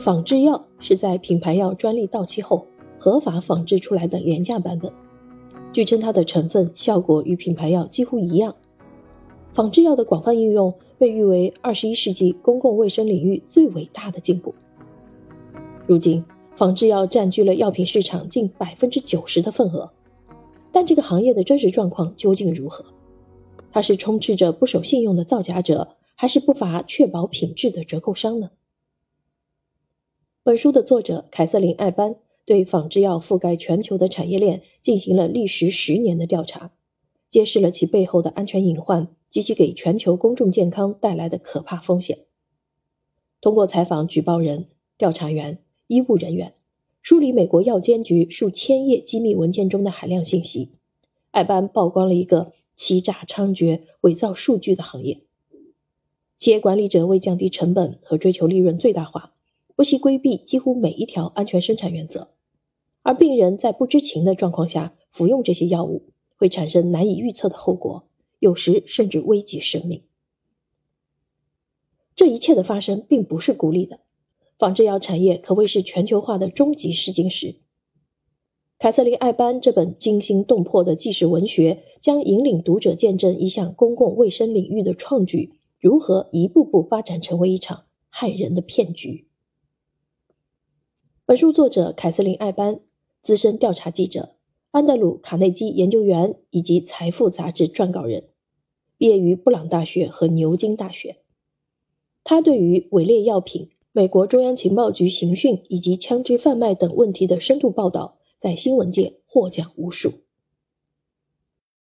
仿制药是在品牌药专利到期后合法仿制出来的廉价版本。据称，它的成分效果与品牌药几乎一样。仿制药的广泛应用被誉为二十一世纪公共卫生领域最伟大的进步。如今，仿制药占据了药品市场近百分之九十的份额。但这个行业的真实状况究竟如何？它是充斥着不守信用的造假者，还是不乏确保品质的折扣商呢？本书的作者凯瑟琳·艾班对仿制药覆盖全球的产业链进行了历时十年的调查，揭示了其背后的安全隐患及其给全球公众健康带来的可怕风险。通过采访举报人、调查员、医务人员。梳理美国药监局数千页机密文件中的海量信息，艾班曝光了一个欺诈猖獗、伪造数据的行业。企业管理者为降低成本和追求利润最大化，不惜规避几乎每一条安全生产原则。而病人在不知情的状况下服用这些药物，会产生难以预测的后果，有时甚至危及生命。这一切的发生并不是孤立的。仿制药产业可谓是全球化的终极试金石。凯瑟琳·艾班这本惊心动魄的纪实文学，将引领读者见证一项公共卫生领域的创举如何一步步发展成为一场害人的骗局。本书作者凯瑟琳·艾班，资深调查记者，安德鲁·卡内基研究员以及《财富》杂志撰稿人，毕业于布朗大学和牛津大学。他对于伪劣药品。美国中央情报局刑讯以及枪支贩卖等问题的深度报道，在新闻界获奖无数。